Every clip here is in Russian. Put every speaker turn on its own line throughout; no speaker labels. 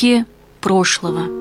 Звуки прошлого.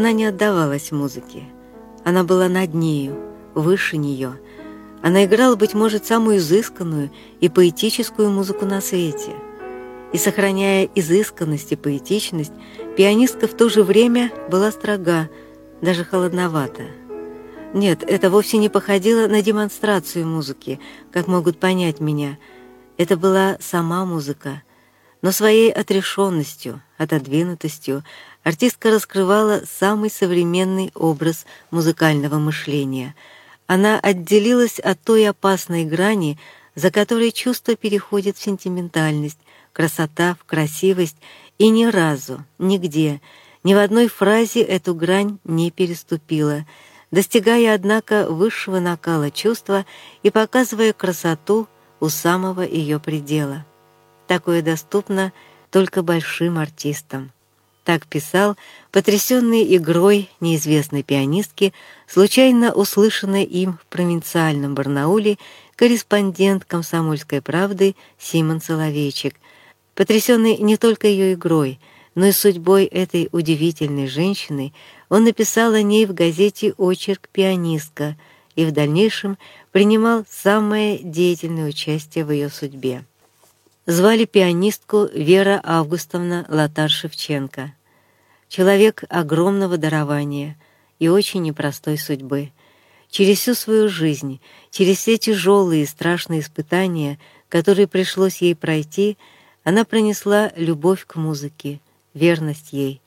Она не отдавалась музыке. Она была над нею, выше нее. Она играла, быть может, самую изысканную и поэтическую музыку на свете. И, сохраняя изысканность и поэтичность, пианистка в то же время была строга, даже холодновата. Нет, это вовсе не походило на демонстрацию музыки, как могут понять меня. Это была сама музыка, но своей отрешенностью, отодвинутостью, артистка раскрывала самый современный образ музыкального мышления. Она отделилась от той опасной грани, за которой чувство переходит в сентиментальность, красота в красивость, и ни разу, нигде, ни в одной фразе эту грань не переступила, достигая, однако, высшего накала чувства и показывая красоту у самого ее предела. Такое доступно только большим артистам. Так писал, потрясенный игрой неизвестной пианистки, случайно услышанной им в провинциальном Барнауле, корреспондент «Комсомольской правды» Симон Соловейчик, потрясенный не только ее игрой, но и судьбой этой удивительной женщины, он написал о ней в газете «Очерк пианистка» и в дальнейшем принимал самое деятельное участие в ее судьбе звали пианистку Вера Августовна Латар-Шевченко. Человек огромного дарования и очень непростой судьбы. Через всю свою жизнь, через все тяжелые и страшные испытания, которые пришлось ей пройти, она пронесла любовь к музыке, верность ей.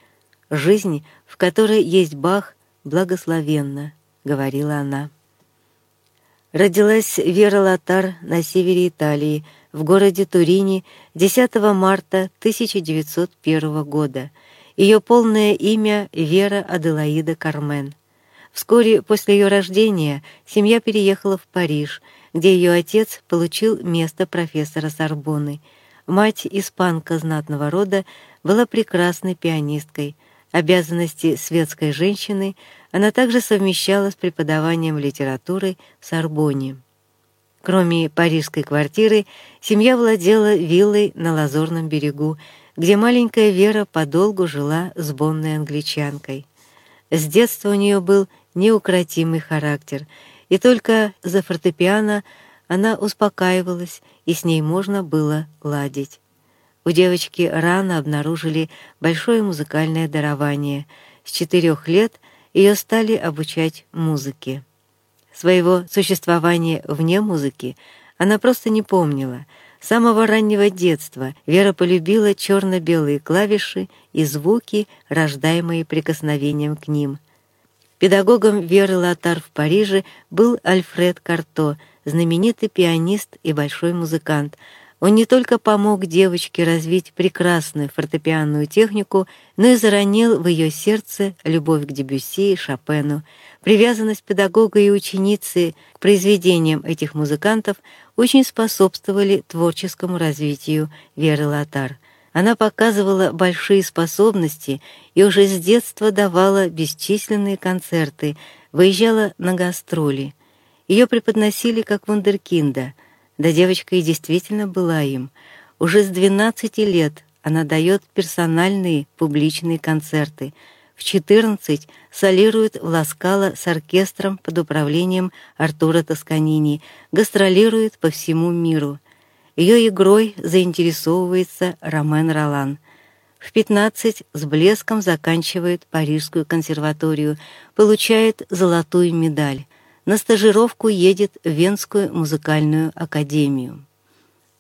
Жизнь, в которой есть Бах, благословенна, говорила она. Родилась Вера Латар на севере Италии, в городе Турине 10 марта 1901 года. Ее полное имя Вера Аделаида Кармен. Вскоре после ее рождения семья переехала в Париж, где ее отец получил место профессора Сорбонны. Мать, испанка знатного рода, была прекрасной пианисткой. Обязанности светской женщины она также совмещала с преподаванием литературы в Сорбонне. Кроме парижской квартиры, семья владела виллой на Лазурном берегу, где маленькая Вера подолгу жила с бонной англичанкой. С детства у нее был неукротимый характер, и только за фортепиано она успокаивалась, и с ней можно было ладить. У девочки рано обнаружили большое музыкальное дарование. С четырех лет ее стали обучать музыке. Своего существования вне музыки она просто не помнила. С самого раннего детства Вера полюбила черно-белые клавиши и звуки, рождаемые прикосновением к ним. Педагогом Веры Латар в Париже был Альфред Карто, знаменитый пианист и большой музыкант — он не только помог девочке развить прекрасную фортепианную технику, но и заронил в ее сердце любовь к Дебюсси и Шопену. Привязанность педагога и ученицы к произведениям этих музыкантов очень способствовали творческому развитию Веры Латар. Она показывала большие способности и уже с детства давала бесчисленные концерты, выезжала на гастроли. Ее преподносили как вундеркинда — да девочка и действительно была им. Уже с 12 лет она дает персональные публичные концерты. В 14 солирует в Ласкало с оркестром под управлением Артура Тосканини, гастролирует по всему миру. Ее игрой заинтересовывается Ромен Ролан. В 15 с блеском заканчивает Парижскую консерваторию, получает золотую медаль. На стажировку едет в Венскую музыкальную академию.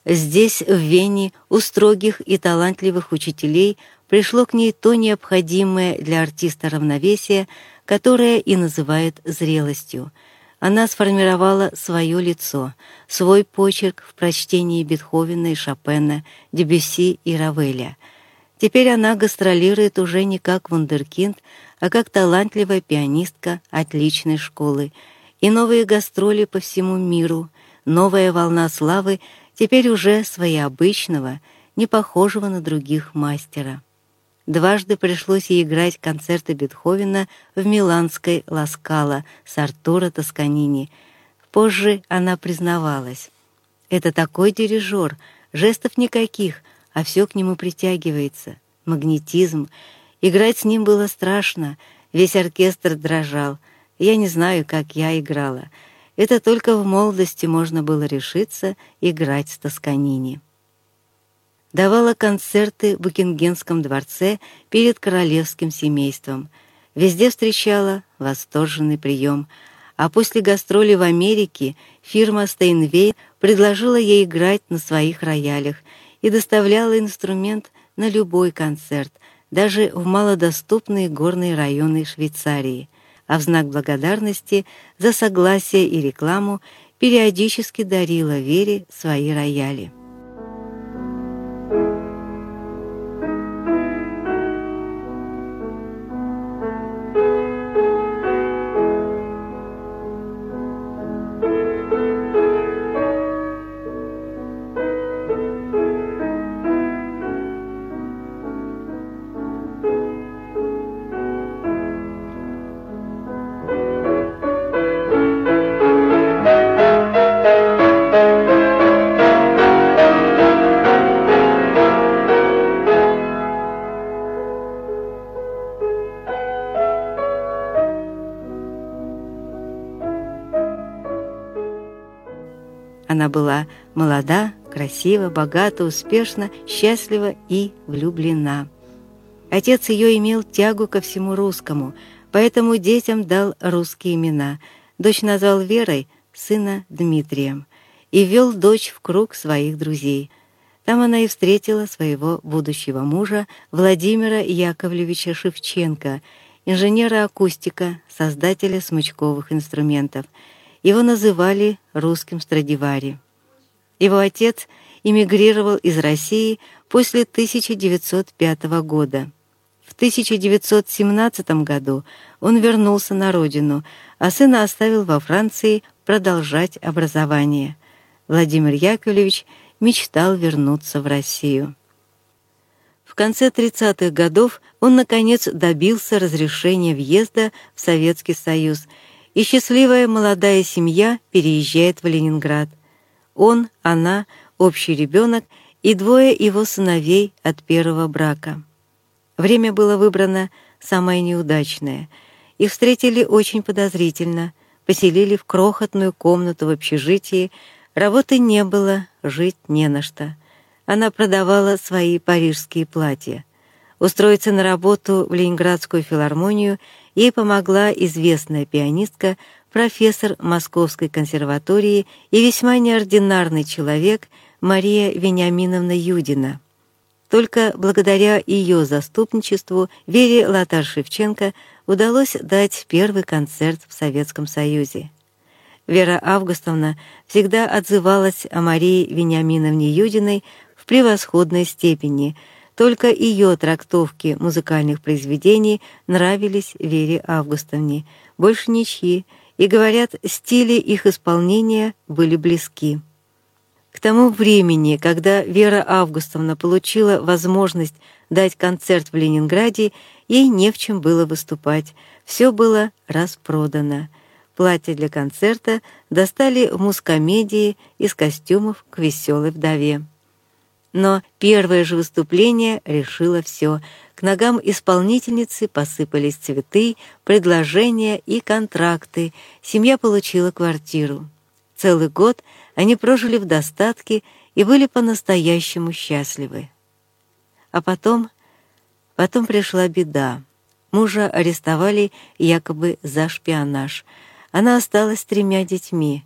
Здесь, в Вене, у строгих и талантливых учителей пришло к ней то необходимое для артиста равновесие, которое и называют зрелостью. Она сформировала свое лицо, свой почерк в прочтении Бетховена и Шопена, Дебюсси и Равеля. Теперь она гастролирует уже не как вундеркинд, а как талантливая пианистка отличной школы. И новые гастроли по всему миру, новая волна славы теперь уже своеобычного, не похожего на других мастера. Дважды пришлось ей играть концерты Бетховена в миланской Ласкала с Артура Тосканини. Позже она признавалась. «Это такой дирижер, жестов никаких, а все к нему притягивается. Магнетизм. Играть с ним было страшно, весь оркестр дрожал. Я не знаю, как я играла. Это только в молодости можно было решиться играть с Тосканини» давала концерты в Букингенском дворце перед королевским семейством. Везде встречала восторженный прием, а после гастроли в Америке фирма Стейнвей предложила ей играть на своих роялях и доставляла инструмент на любой концерт, даже в малодоступные горные районы Швейцарии, а в знак благодарности за согласие и рекламу периодически дарила Вере свои рояли. Она была молода, красива, богата, успешна, счастлива и влюблена. Отец ее имел тягу ко всему русскому, поэтому детям дал русские имена. Дочь назвал Верой, сына Дмитрием, и ввел дочь в круг своих друзей. Там она и встретила своего будущего мужа Владимира Яковлевича Шевченко, инженера-акустика, создателя смычковых инструментов — его называли русским Страдивари. Его отец эмигрировал из России после 1905 года. В 1917 году он вернулся на родину, а сына оставил во Франции продолжать образование. Владимир Яковлевич мечтал вернуться в Россию. В конце 30-х годов он, наконец, добился разрешения въезда в Советский Союз – и счастливая молодая семья переезжает в Ленинград. Он, она, общий ребенок и двое его сыновей от первого брака. Время было выбрано самое неудачное. Их встретили очень подозрительно, поселили в крохотную комнату в общежитии, работы не было, жить не на что. Она продавала свои парижские платья. Устроиться на работу в Ленинградскую филармонию – Ей помогла известная пианистка, профессор Московской консерватории и весьма неординарный человек Мария Вениаминовна Юдина. Только благодаря ее заступничеству Вере Латар-Шевченко удалось дать первый концерт в Советском Союзе. Вера Августовна всегда отзывалась о Марии Вениаминовне Юдиной в превосходной степени – только ее трактовки музыкальных произведений нравились Вере Августовне, больше ничьи, и, говорят, стили их исполнения были близки. К тому времени, когда Вера Августовна получила возможность дать концерт в Ленинграде, ей не в чем было выступать, все было распродано. Платье для концерта достали в мускомедии из костюмов к веселой вдове. Но первое же выступление решило все. К ногам исполнительницы посыпались цветы, предложения и контракты. Семья получила квартиру. Целый год они прожили в достатке и были по-настоящему счастливы. А потом, потом пришла беда. Мужа арестовали якобы за шпионаж. она осталась с тремя детьми.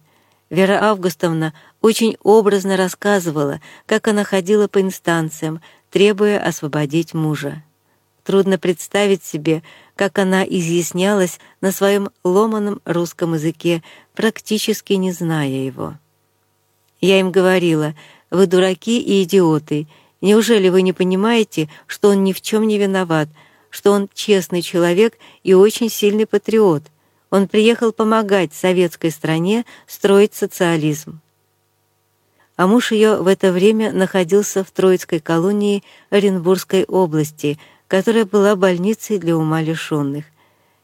Вера Августовна очень образно рассказывала, как она ходила по инстанциям, требуя освободить мужа. Трудно представить себе, как она изъяснялась на своем ломаном русском языке, практически не зная его. Я им говорила, вы дураки и идиоты, неужели вы не понимаете, что он ни в чем не виноват, что он честный человек и очень сильный патриот? Он приехал помогать советской стране строить социализм. А муж ее в это время находился в Троицкой колонии Оренбургской области, которая была больницей для ума лишенных.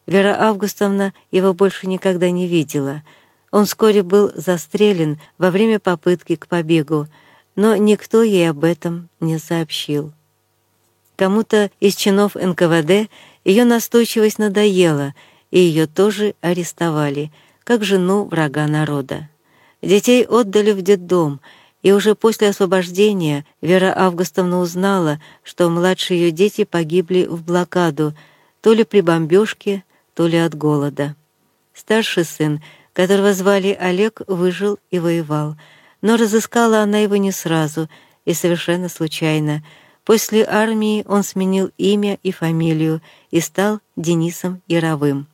Вера Августовна его больше никогда не видела. Он вскоре был застрелен во время попытки к побегу, но никто ей об этом не сообщил. Кому-то из чинов НКВД ее настойчивость надоела — и ее тоже арестовали, как жену врага народа. Детей отдали в детдом, и уже после освобождения Вера Августовна узнала, что младшие ее дети погибли в блокаду, то ли при бомбежке, то ли от голода. Старший сын, которого звали Олег, выжил и воевал, но разыскала она его не сразу и совершенно случайно. После армии он сменил имя и фамилию и стал Денисом Яровым.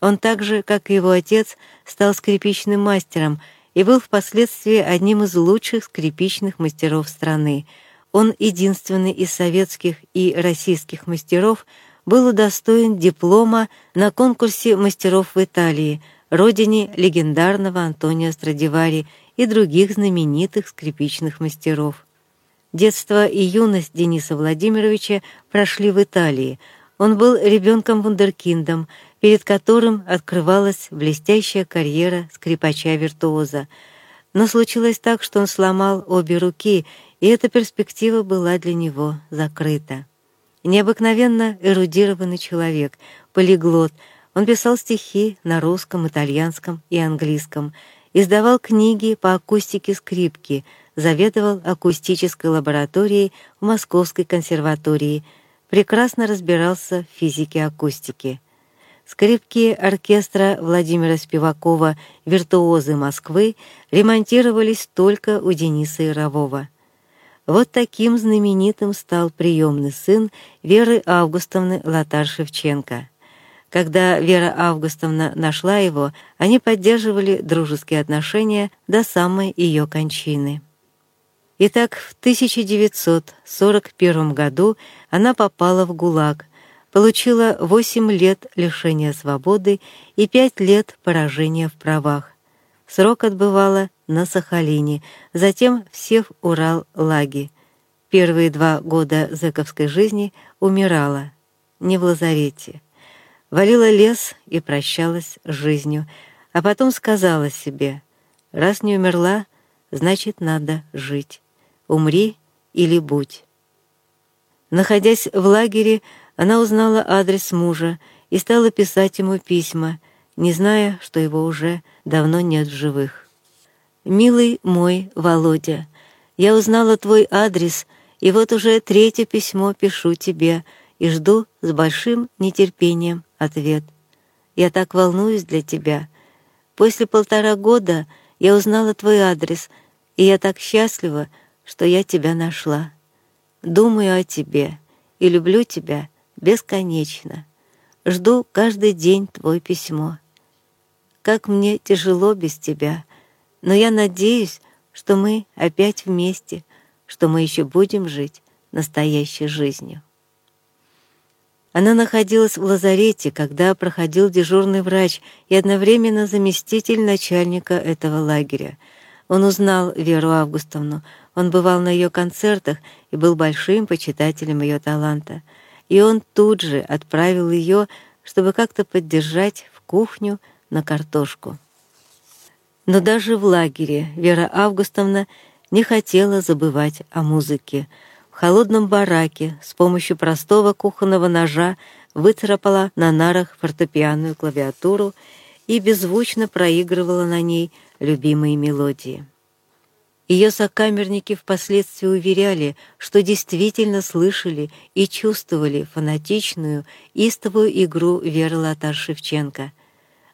Он так же, как и его отец, стал скрипичным мастером и был впоследствии одним из лучших скрипичных мастеров страны. Он единственный из советских и российских мастеров был удостоен диплома на конкурсе мастеров в Италии, родине легендарного Антонио Страдивари и других знаменитых скрипичных мастеров. Детство и юность Дениса Владимировича прошли в Италии. Он был ребенком-вундеркиндом, перед которым открывалась блестящая карьера скрипача-виртуоза. Но случилось так, что он сломал обе руки, и эта перспектива была для него закрыта. Необыкновенно эрудированный человек, полиглот, он писал стихи на русском, итальянском и английском, издавал книги по акустике скрипки, заведовал акустической лабораторией в Московской консерватории, прекрасно разбирался в физике акустики. Скрипки оркестра Владимира Спивакова «Виртуозы Москвы» ремонтировались только у Дениса Ярового. Вот таким знаменитым стал приемный сын Веры Августовны Лотар-Шевченко. Когда Вера Августовна нашла его, они поддерживали дружеские отношения до самой ее кончины. Итак, в 1941 году она попала в ГУЛАГ – получила 8 лет лишения свободы и 5 лет поражения в правах. Срок отбывала на Сахалине, затем в Урал-Лаги. Первые два года зэковской жизни умирала, не в лазарете. Валила лес и прощалась с жизнью, а потом сказала себе, раз не умерла, значит, надо жить. Умри или будь. Находясь в лагере, она узнала адрес мужа и стала писать ему письма, не зная, что его уже давно нет в живых. «Милый мой Володя, я узнала твой адрес, и вот уже третье письмо пишу тебе и жду с большим нетерпением ответ. Я так волнуюсь для тебя. После полтора года я узнала твой адрес, и я так счастлива, что я тебя нашла. Думаю о тебе и люблю тебя бесконечно. Жду каждый день твое письмо. Как мне тяжело без тебя, но я надеюсь, что мы опять вместе, что мы еще будем жить настоящей жизнью. Она находилась в лазарете, когда проходил дежурный врач и одновременно заместитель начальника этого лагеря. Он узнал Веру Августовну, он бывал на ее концертах и был большим почитателем ее таланта и он тут же отправил ее, чтобы как-то поддержать в кухню на картошку. Но даже в лагере Вера Августовна не хотела забывать о музыке. В холодном бараке с помощью простого кухонного ножа выцарапала на нарах фортепианную клавиатуру и беззвучно проигрывала на ней любимые мелодии. Ее сокамерники впоследствии уверяли, что действительно слышали и чувствовали фанатичную, истовую игру Веры Латар-Шевченко.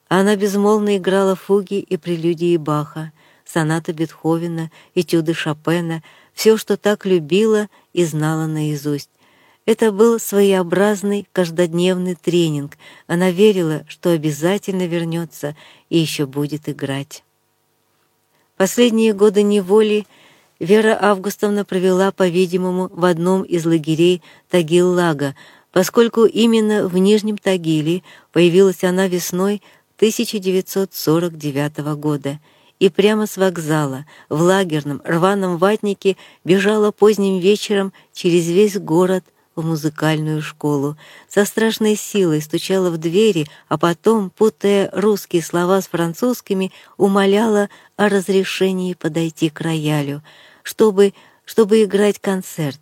а она безмолвно играла фуги и прелюдии Баха, сонаты Бетховена, этюды Шопена, все, что так любила и знала наизусть. Это был своеобразный каждодневный тренинг. Она верила, что обязательно вернется и еще будет играть. Последние годы неволи Вера Августовна провела, по-видимому, в одном из лагерей Тагил-Лага, поскольку именно в Нижнем Тагиле появилась она весной 1949 года и прямо с вокзала в лагерном рваном ватнике бежала поздним вечером через весь город в музыкальную школу, со страшной силой стучала в двери, а потом, путая русские слова с французскими, умоляла о разрешении подойти к роялю — чтобы, чтобы играть концерт.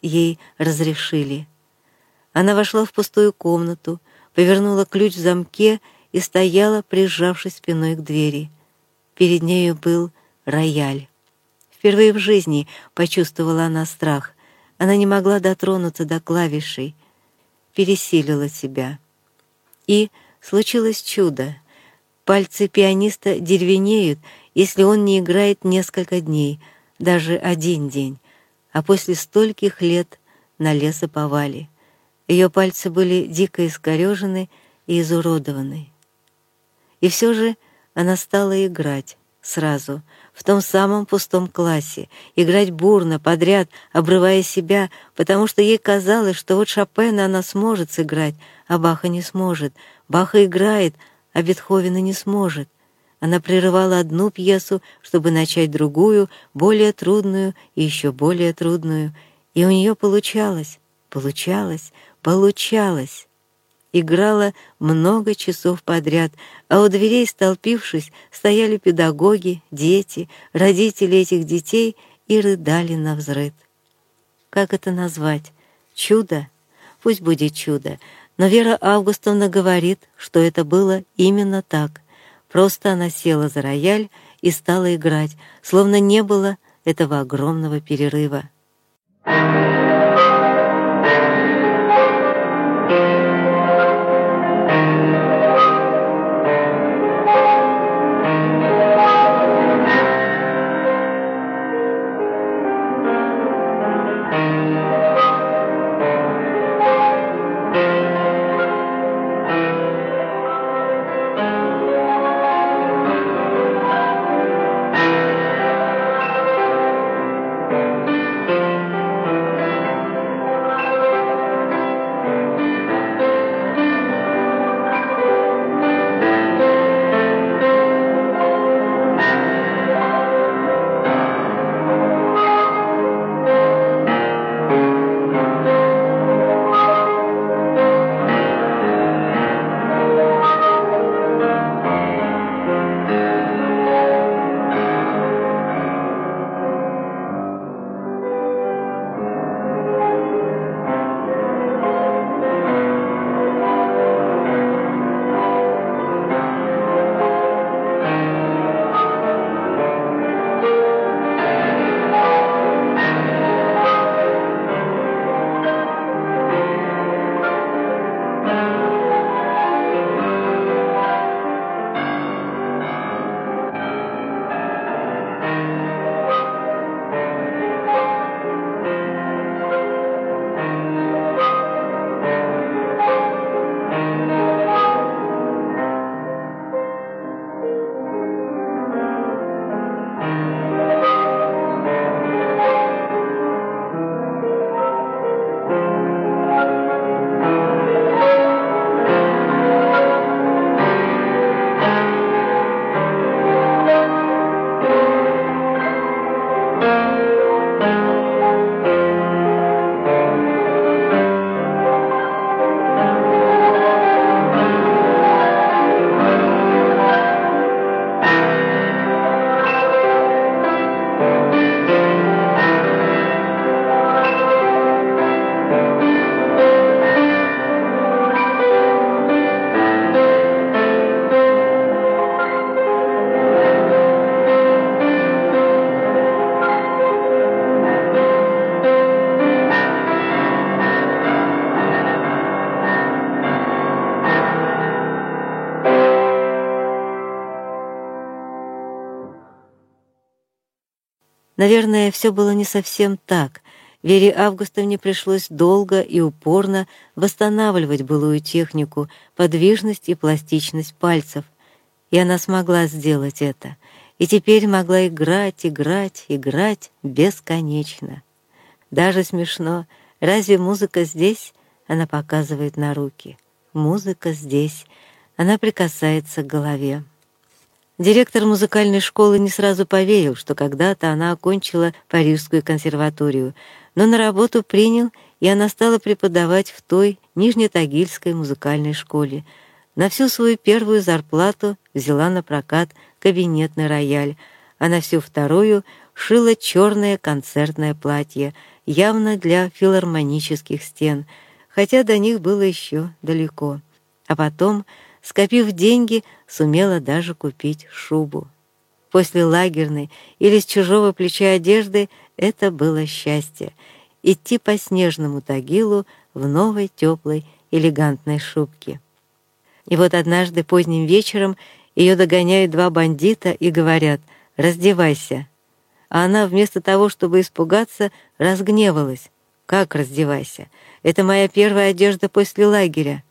Ей разрешили. Она вошла в пустую комнату, повернула ключ в замке и стояла, прижавшись спиной к двери. Перед нею был рояль. Впервые в жизни почувствовала она страх. Она не могла дотронуться до клавишей, пересилила себя. И случилось чудо. Пальцы пианиста деревенеют, если он не играет несколько дней — даже один день, а после стольких лет на лесоповале. Ее пальцы были дико искорежены и изуродованы. И все же она стала играть сразу, в том самом пустом классе, играть бурно, подряд, обрывая себя, потому что ей казалось, что вот Шопена она сможет сыграть, а Баха не сможет. Баха играет, а Бетховена не сможет. Она прерывала одну пьесу, чтобы начать другую, более трудную и еще более трудную. И у нее получалось, получалось, получалось. Играла много часов подряд, а у дверей, столпившись, стояли педагоги, дети, родители этих детей и рыдали на взрыд. Как это назвать? Чудо? Пусть будет чудо. Но Вера Августовна говорит, что это было именно так — Просто она села за рояль и стала играть, словно не было этого огромного перерыва. Наверное, все было не совсем так. Вере Августовне пришлось долго и упорно восстанавливать былую технику, подвижность и пластичность пальцев. И она смогла сделать это. И теперь могла играть, играть, играть бесконечно. Даже смешно. Разве музыка здесь? Она показывает на руки. Музыка здесь. Она прикасается к голове. Директор музыкальной школы не сразу поверил, что когда-то она окончила Парижскую консерваторию, но на работу принял, и она стала преподавать в той Нижнетагильской музыкальной школе. На всю свою первую зарплату взяла на прокат кабинетный рояль, а на всю вторую шила черное концертное платье, явно для филармонических стен, хотя до них было еще далеко. А потом скопив деньги, сумела даже купить шубу. После лагерной или с чужого плеча одежды это было счастье — идти по снежному Тагилу в новой теплой элегантной шубке. И вот однажды поздним вечером ее догоняют два бандита и говорят «раздевайся». А она вместо того, чтобы испугаться, разгневалась. «Как раздевайся? Это моя первая одежда после лагеря».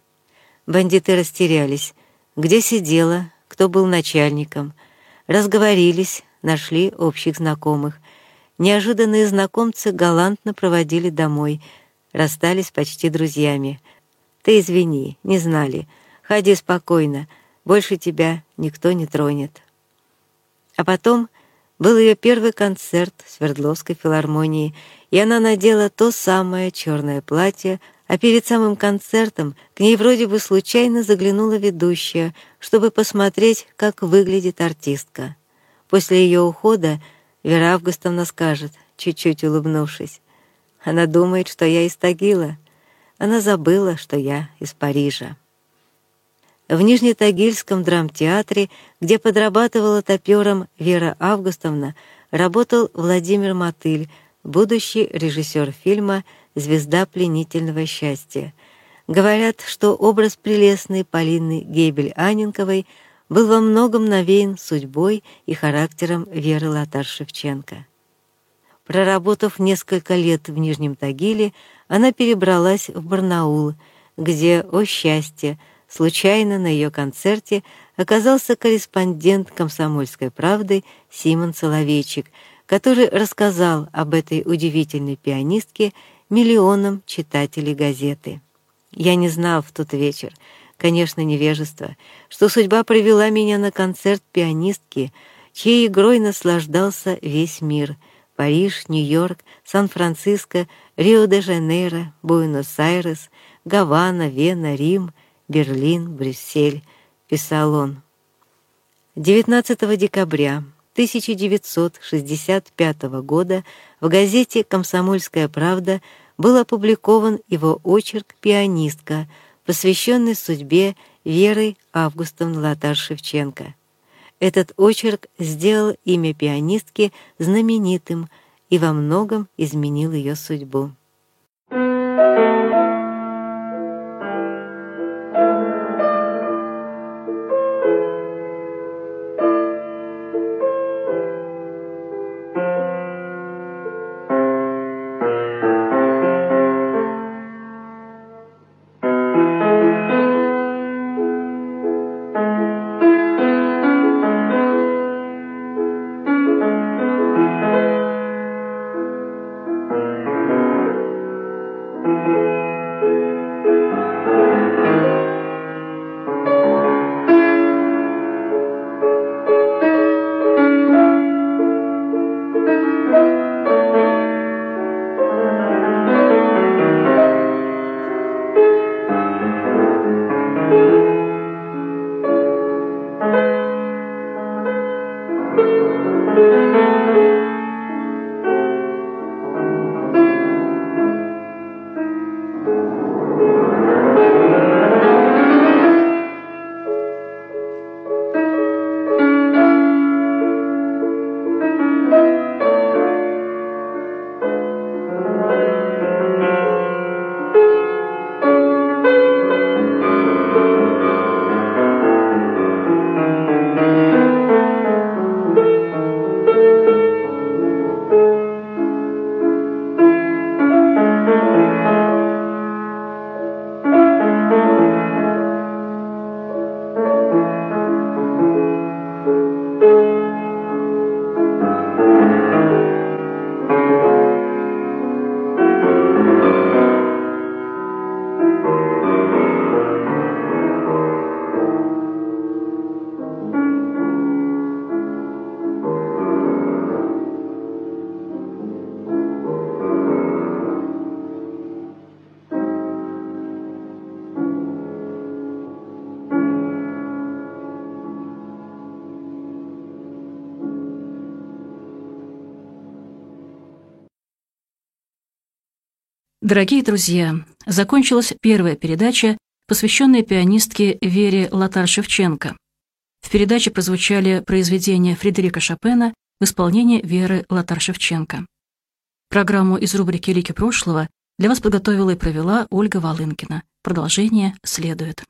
Бандиты растерялись. Где сидела, кто был начальником. Разговорились, нашли общих знакомых. Неожиданные знакомцы галантно проводили домой. Расстались почти друзьями. «Ты извини, не знали. Ходи спокойно. Больше тебя никто не тронет». А потом был ее первый концерт в Свердловской филармонии, и она надела то самое черное платье, а перед самым концертом к ней вроде бы случайно заглянула ведущая, чтобы посмотреть, как выглядит артистка. После ее ухода Вера Августовна скажет, чуть-чуть улыбнувшись, «Она думает, что я из Тагила. Она забыла, что я из Парижа». В Нижнетагильском драмтеатре, где подрабатывала топером Вера Августовна, работал Владимир Мотыль, будущий режиссер фильма звезда пленительного счастья. Говорят, что образ прелестной Полины Гейбель-Аненковой был во многом навеян судьбой и характером Веры Латар-Шевченко. Проработав несколько лет в Нижнем Тагиле, она перебралась в Барнаул, где, о счастье, случайно на ее концерте оказался корреспондент «Комсомольской правды» Симон Соловейчик, который рассказал об этой удивительной пианистке миллионам читателей газеты. Я не знал в тот вечер, конечно, невежество, что судьба привела меня на концерт пианистки, чьей игрой наслаждался весь мир — Париж, Нью-Йорк, Сан-Франциско, Рио-де-Жанейро, Буэнос-Айрес, Гавана, Вена, Рим, Берлин, Брюссель, писал он. 19 декабря 1965 года в газете «Комсомольская правда» был опубликован его очерк «Пианистка», посвященный судьбе Веры Августовны Латар-Шевченко. Этот очерк сделал имя пианистки знаменитым и во многом изменил ее судьбу.
Дорогие друзья, закончилась первая передача, посвященная пианистке Вере Латар-Шевченко. В передаче прозвучали произведения Фредерика Шопена в исполнении Веры Латар-Шевченко. Программу из рубрики «Лики прошлого» для вас подготовила и провела Ольга Волынкина. Продолжение следует.